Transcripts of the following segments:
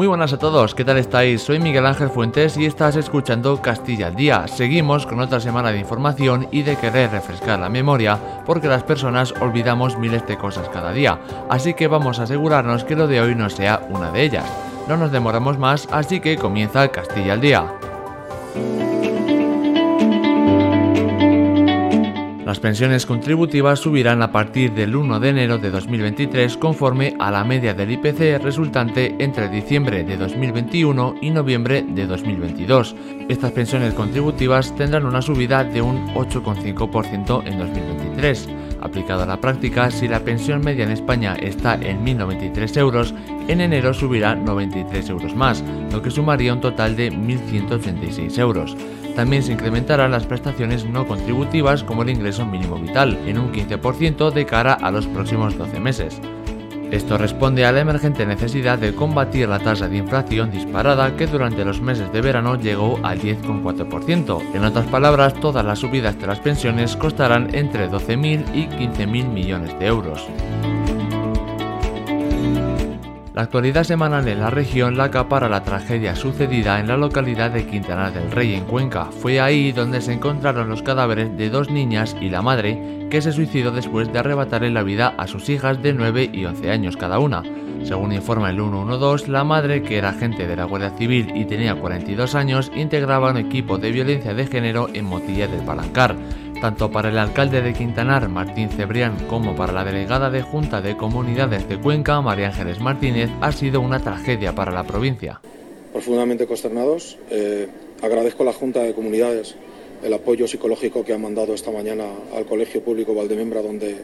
Muy buenas a todos, ¿qué tal estáis? Soy Miguel Ángel Fuentes y estás escuchando Castilla al Día. Seguimos con otra semana de información y de querer refrescar la memoria porque las personas olvidamos miles de cosas cada día, así que vamos a asegurarnos que lo de hoy no sea una de ellas. No nos demoramos más, así que comienza Castilla al Día. Las pensiones contributivas subirán a partir del 1 de enero de 2023 conforme a la media del IPC resultante entre diciembre de 2021 y noviembre de 2022. Estas pensiones contributivas tendrán una subida de un 8,5% en 2023. Aplicado a la práctica, si la pensión media en España está en 1.093 euros, en enero subirá 93 euros más, lo que sumaría un total de 1.186 euros. También se incrementarán las prestaciones no contributivas como el ingreso mínimo vital, en un 15% de cara a los próximos 12 meses. Esto responde a la emergente necesidad de combatir la tasa de inflación disparada que durante los meses de verano llegó al 10,4%. En otras palabras, todas las subidas de las pensiones costarán entre 12.000 y 15.000 millones de euros. La actualidad semanal en la región la acapara la tragedia sucedida en la localidad de Quintana del Rey, en Cuenca. Fue ahí donde se encontraron los cadáveres de dos niñas y la madre, que se suicidó después de arrebatarle la vida a sus hijas de 9 y 11 años cada una. Según informa el 112, la madre, que era agente de la Guardia Civil y tenía 42 años, integraba un equipo de violencia de género en Motilla del Palancar. Tanto para el alcalde de Quintanar, Martín Cebrián, como para la delegada de Junta de Comunidades de Cuenca, María Ángeles Martínez, ha sido una tragedia para la provincia. Profundamente consternados, eh, agradezco a la Junta de Comunidades el apoyo psicológico que ha mandado esta mañana al Colegio Público Valdemembra, donde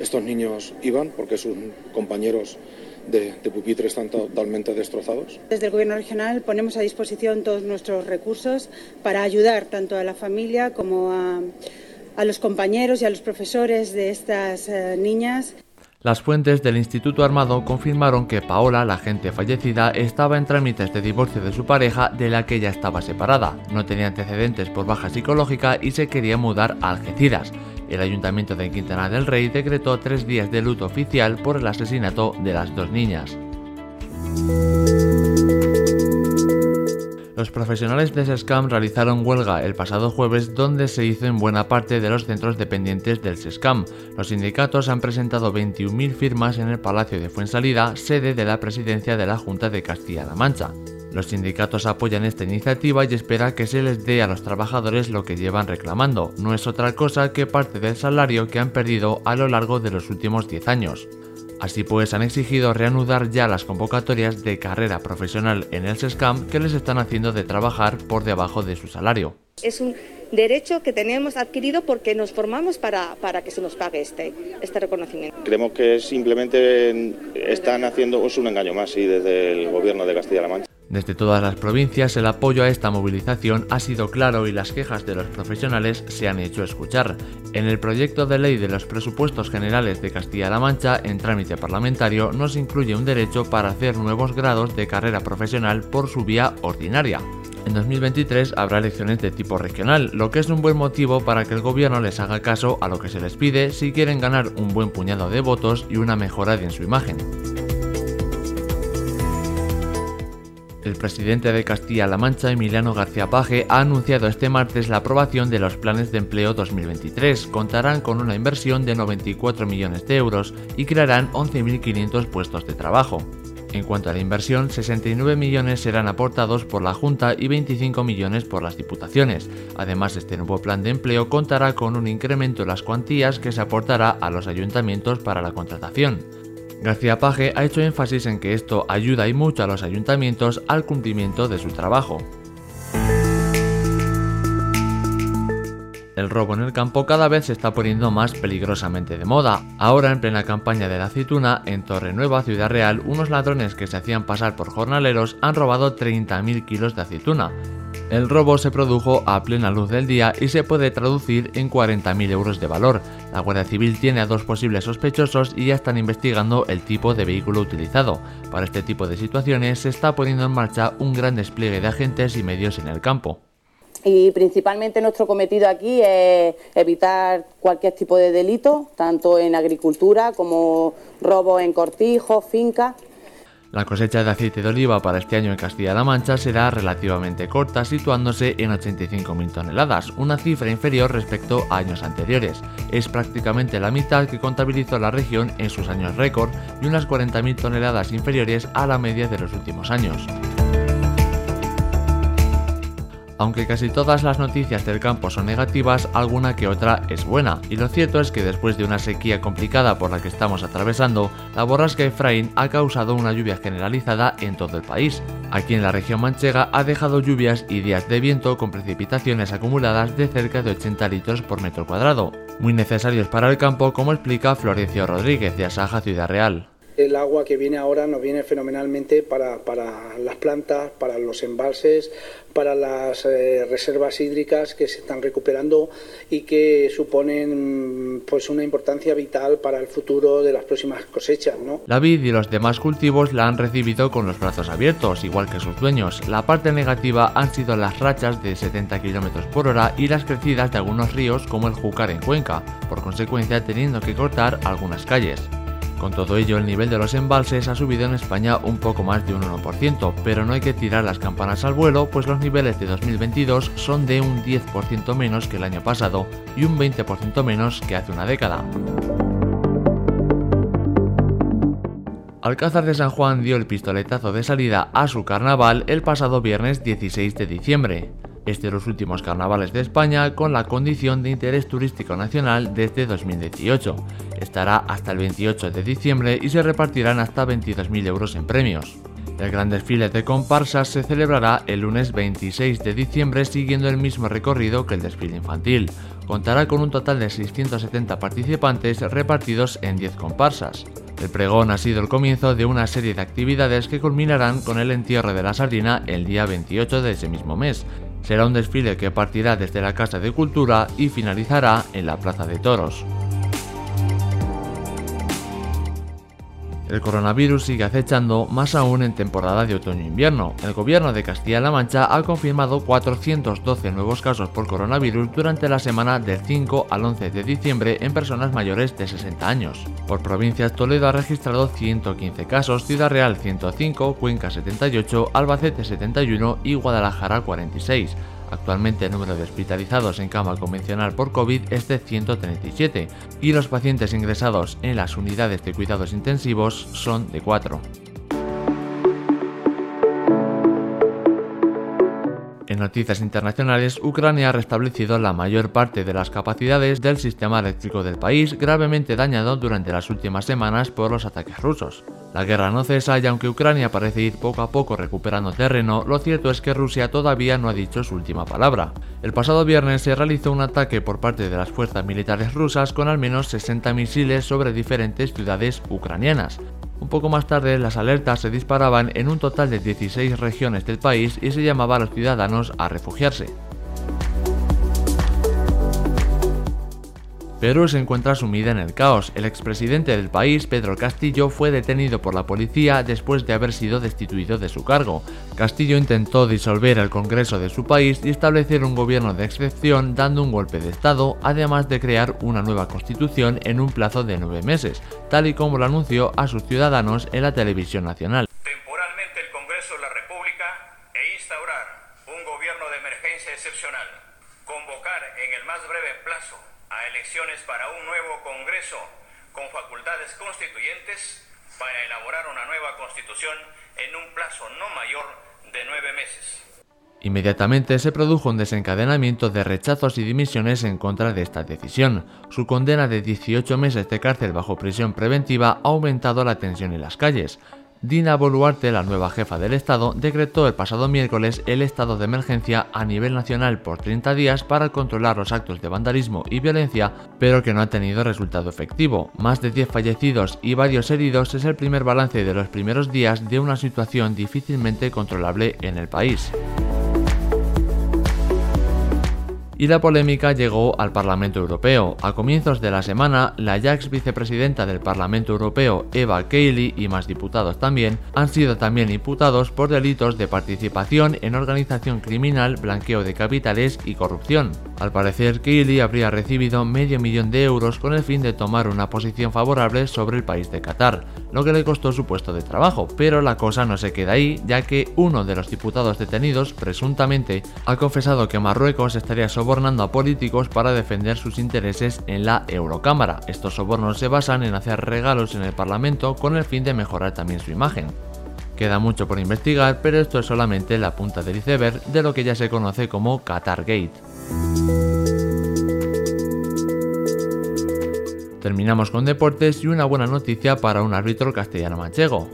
estos niños iban, porque sus compañeros de, de, pupitre están totalmente destrozados. Desde el Gobierno regional ponemos a disposición todos nuestros recursos para ayudar tanto a la familia como a a los compañeros y a los profesores de estas eh, niñas. Las fuentes del Instituto Armado confirmaron que Paola, la gente fallecida, estaba en trámites de divorcio de su pareja de la que ella estaba separada. No tenía antecedentes por baja psicológica y se quería mudar a Algeciras. El Ayuntamiento de Quintana del Rey decretó tres días de luto oficial por el asesinato de las dos niñas. Los profesionales de SESCAM realizaron huelga el pasado jueves donde se hizo en buena parte de los centros dependientes del SESCAM. Los sindicatos han presentado 21.000 firmas en el Palacio de Fuensalida, sede de la presidencia de la Junta de Castilla-La Mancha. Los sindicatos apoyan esta iniciativa y esperan que se les dé a los trabajadores lo que llevan reclamando. No es otra cosa que parte del salario que han perdido a lo largo de los últimos 10 años. Así pues, han exigido reanudar ya las convocatorias de carrera profesional en el SESCAM que les están haciendo de trabajar por debajo de su salario. Es un derecho que tenemos adquirido porque nos formamos para, para que se nos pague este, este reconocimiento. Creemos que simplemente están haciendo un engaño más y desde el gobierno de Castilla-La Mancha. Desde todas las provincias el apoyo a esta movilización ha sido claro y las quejas de los profesionales se han hecho escuchar. En el proyecto de ley de los presupuestos generales de Castilla-La Mancha en trámite parlamentario no se incluye un derecho para hacer nuevos grados de carrera profesional por su vía ordinaria. En 2023 habrá elecciones de tipo regional, lo que es un buen motivo para que el gobierno les haga caso a lo que se les pide si quieren ganar un buen puñado de votos y una mejora en su imagen. El presidente de Castilla-La Mancha, Emiliano García Paje, ha anunciado este martes la aprobación de los planes de empleo 2023. Contarán con una inversión de 94 millones de euros y crearán 11.500 puestos de trabajo. En cuanto a la inversión, 69 millones serán aportados por la Junta y 25 millones por las diputaciones. Además, este nuevo plan de empleo contará con un incremento en las cuantías que se aportará a los ayuntamientos para la contratación. García Paje ha hecho énfasis en que esto ayuda y mucho a los ayuntamientos al cumplimiento de su trabajo. El robo en el campo cada vez se está poniendo más peligrosamente de moda. Ahora, en plena campaña de la aceituna, en Torre Nueva, Ciudad Real, unos ladrones que se hacían pasar por jornaleros han robado 30.000 kilos de aceituna. El robo se produjo a plena luz del día y se puede traducir en 40.000 euros de valor. La Guardia Civil tiene a dos posibles sospechosos y ya están investigando el tipo de vehículo utilizado. Para este tipo de situaciones se está poniendo en marcha un gran despliegue de agentes y medios en el campo. Y principalmente nuestro cometido aquí es evitar cualquier tipo de delito, tanto en agricultura como robo en cortijos, fincas La cosecha de aceite de oliva para este año en Castilla-La Mancha será relativamente corta, situándose en 85.000 toneladas, una cifra inferior respecto a años anteriores. Es prácticamente la mitad que contabilizó la región en sus años récord y unas 40.000 toneladas inferiores a la media de los últimos años. Aunque casi todas las noticias del campo son negativas, alguna que otra es buena, y lo cierto es que después de una sequía complicada por la que estamos atravesando, la borrasca Efraín ha causado una lluvia generalizada en todo el país. Aquí en la región manchega ha dejado lluvias y días de viento con precipitaciones acumuladas de cerca de 80 litros por metro cuadrado, muy necesarios para el campo como explica Florencio Rodríguez de Asaja Ciudad Real el agua que viene ahora nos viene fenomenalmente para, las plantas, para los embalses, para las eh, reservas hídricas que se están recuperando y que suponen pues una importancia vital para el futuro de las próximas cosechas. ¿no? La vid y los demás cultivos la han recibido con los brazos abiertos, igual que sus dueños. La parte negativa han sido las rachas de 70 km por hora y las crecidas de algunos ríos como el Júcar en Cuenca, por consecuencia teniendo que cortar algunas calles. Con todo ello, el nivel de los embalses ha subido en España un poco más de un 1%, pero no hay que tirar las campanas al vuelo, pues los niveles de 2022 son de un 10% menos que el año pasado y un 20% menos que hace una década. Alcázar de San Juan dio el pistoletazo de salida a su carnaval el pasado viernes 16 de diciembre es de los últimos carnavales de España con la condición de interés turístico nacional desde 2018. Estará hasta el 28 de diciembre y se repartirán hasta 22.000 euros en premios. El gran desfile de comparsas se celebrará el lunes 26 de diciembre siguiendo el mismo recorrido que el desfile infantil. Contará con un total de 670 participantes repartidos en 10 comparsas. El pregón ha sido el comienzo de una serie de actividades que culminarán con el entierro de la sardina el día 28 de ese mismo mes, Será un desfile que partirá desde la Casa de Cultura y finalizará en la Plaza de Toros. El coronavirus sigue acechando más aún en temporada de otoño-invierno. El gobierno de Castilla-La Mancha ha confirmado 412 nuevos casos por coronavirus durante la semana del 5 al 11 de diciembre en personas mayores de 60 años. Por provincias, Toledo ha registrado 115 casos, Ciudad Real 105, Cuenca 78, Albacete 71 y Guadalajara 46. Actualmente el número de hospitalizados en cama convencional por COVID es de 137 y los pacientes ingresados en las unidades de cuidados intensivos son de 4. En noticias internacionales, Ucrania ha restablecido la mayor parte de las capacidades del sistema eléctrico del país, gravemente dañado durante las últimas semanas por los ataques rusos. La guerra no cesa y aunque Ucrania parece ir poco a poco recuperando terreno, lo cierto es que Rusia todavía no ha dicho su última palabra. El pasado viernes se realizó un ataque por parte de las fuerzas militares rusas con al menos 60 misiles sobre diferentes ciudades ucranianas. Un poco más tarde, las alertas se disparaban en un total de 16 regiones del país y se llamaba a los ciudadanos a refugiarse. Perú se encuentra sumida en el caos. El expresidente del país, Pedro Castillo, fue detenido por la policía después de haber sido destituido de su cargo. Castillo intentó disolver el Congreso de su país y establecer un gobierno de excepción dando un golpe de Estado, además de crear una nueva constitución en un plazo de nueve meses, tal y como lo anunció a sus ciudadanos en la televisión nacional. Temporalmente el Congreso de la República e instaurar un gobierno de emergencia excepcional, convocar en el más breve plazo a elecciones para un nuevo Congreso con facultades constituyentes para elaborar una nueva constitución en un plazo no mayor de nueve meses. Inmediatamente se produjo un desencadenamiento de rechazos y dimisiones en contra de esta decisión. Su condena de 18 meses de cárcel bajo prisión preventiva ha aumentado la tensión en las calles. Dina Boluarte, la nueva jefa del Estado, decretó el pasado miércoles el estado de emergencia a nivel nacional por 30 días para controlar los actos de vandalismo y violencia, pero que no ha tenido resultado efectivo. Más de 10 fallecidos y varios heridos es el primer balance de los primeros días de una situación difícilmente controlable en el país y la polémica llegó al Parlamento Europeo. A comienzos de la semana, la ya ex vicepresidenta del Parlamento Europeo, Eva Kaili, y más diputados también, han sido también imputados por delitos de participación en organización criminal, blanqueo de capitales y corrupción. Al parecer, Keely habría recibido medio millón de euros con el fin de tomar una posición favorable sobre el país de Qatar, lo que le costó su puesto de trabajo, pero la cosa no se queda ahí, ya que uno de los diputados detenidos, presuntamente, ha confesado que Marruecos estaría sobornando a políticos para defender sus intereses en la Eurocámara. Estos sobornos se basan en hacer regalos en el Parlamento con el fin de mejorar también su imagen. Queda mucho por investigar, pero esto es solamente la punta del iceberg de lo que ya se conoce como Qatargate. Terminamos con deportes y una buena noticia para un árbitro castellano manchego.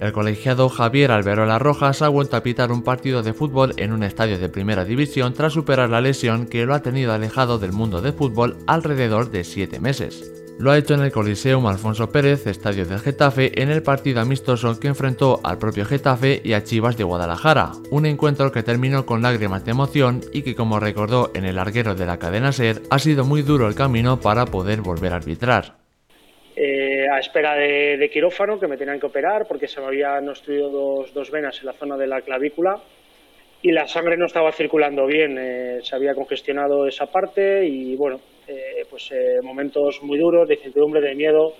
El colegiado Javier Alberola Rojas ha vuelto a pitar un partido de fútbol en un estadio de primera división tras superar la lesión que lo ha tenido alejado del mundo del fútbol alrededor de 7 meses. Lo ha hecho en el Coliseum Alfonso Pérez, estadio del Getafe, en el partido amistoso que enfrentó al propio Getafe y a Chivas de Guadalajara, un encuentro que terminó con lágrimas de emoción y que como recordó en el larguero de la cadena SER, ha sido muy duro el camino para poder volver a arbitrar. Eh, a espera de, quirófano, que me tenían que operar porque se me habían obstruido dos, dos venas en la zona de la clavícula y la sangre no estaba circulando bien, eh, se había congestionado esa parte y bueno, eh, pues eh, momentos muy duros, de incertidumbre, de miedo,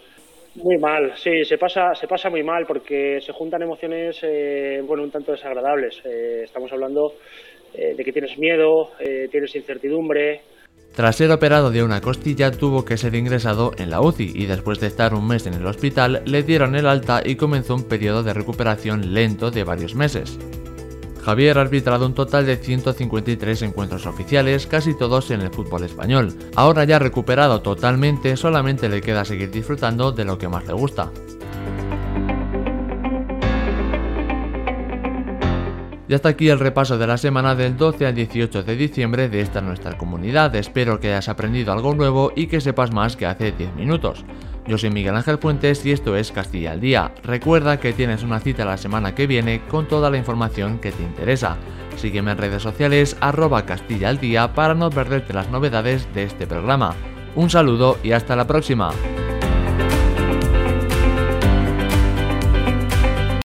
muy mal, sí, se pasa, se pasa muy mal porque se juntan emociones, eh, bueno, un tanto desagradables. estamos hablando de que tienes miedo, tienes incertidumbre. Tras ser operado de una costilla, tuvo que ser ingresado en la UCI y después de estar un mes en el hospital, le dieron el alta y comenzó un periodo de recuperación lento de varios meses. Javier ha arbitrado un total de 153 encuentros oficiales, casi todos en el fútbol español. Ahora ya recuperado totalmente, solamente le queda seguir disfrutando de lo que más le gusta. Y hasta aquí el repaso de la semana del 12 al 18 de diciembre de esta nuestra comunidad. Espero que hayas aprendido algo nuevo y que sepas más que hace 10 minutos. Yo soy Miguel Ángel Fuentes y esto es Castilla al Día. Recuerda que tienes una cita la semana que viene con toda la información que te interesa. Sígueme en redes sociales arroba Castilla al Día para no perderte las novedades de este programa. Un saludo y hasta la próxima.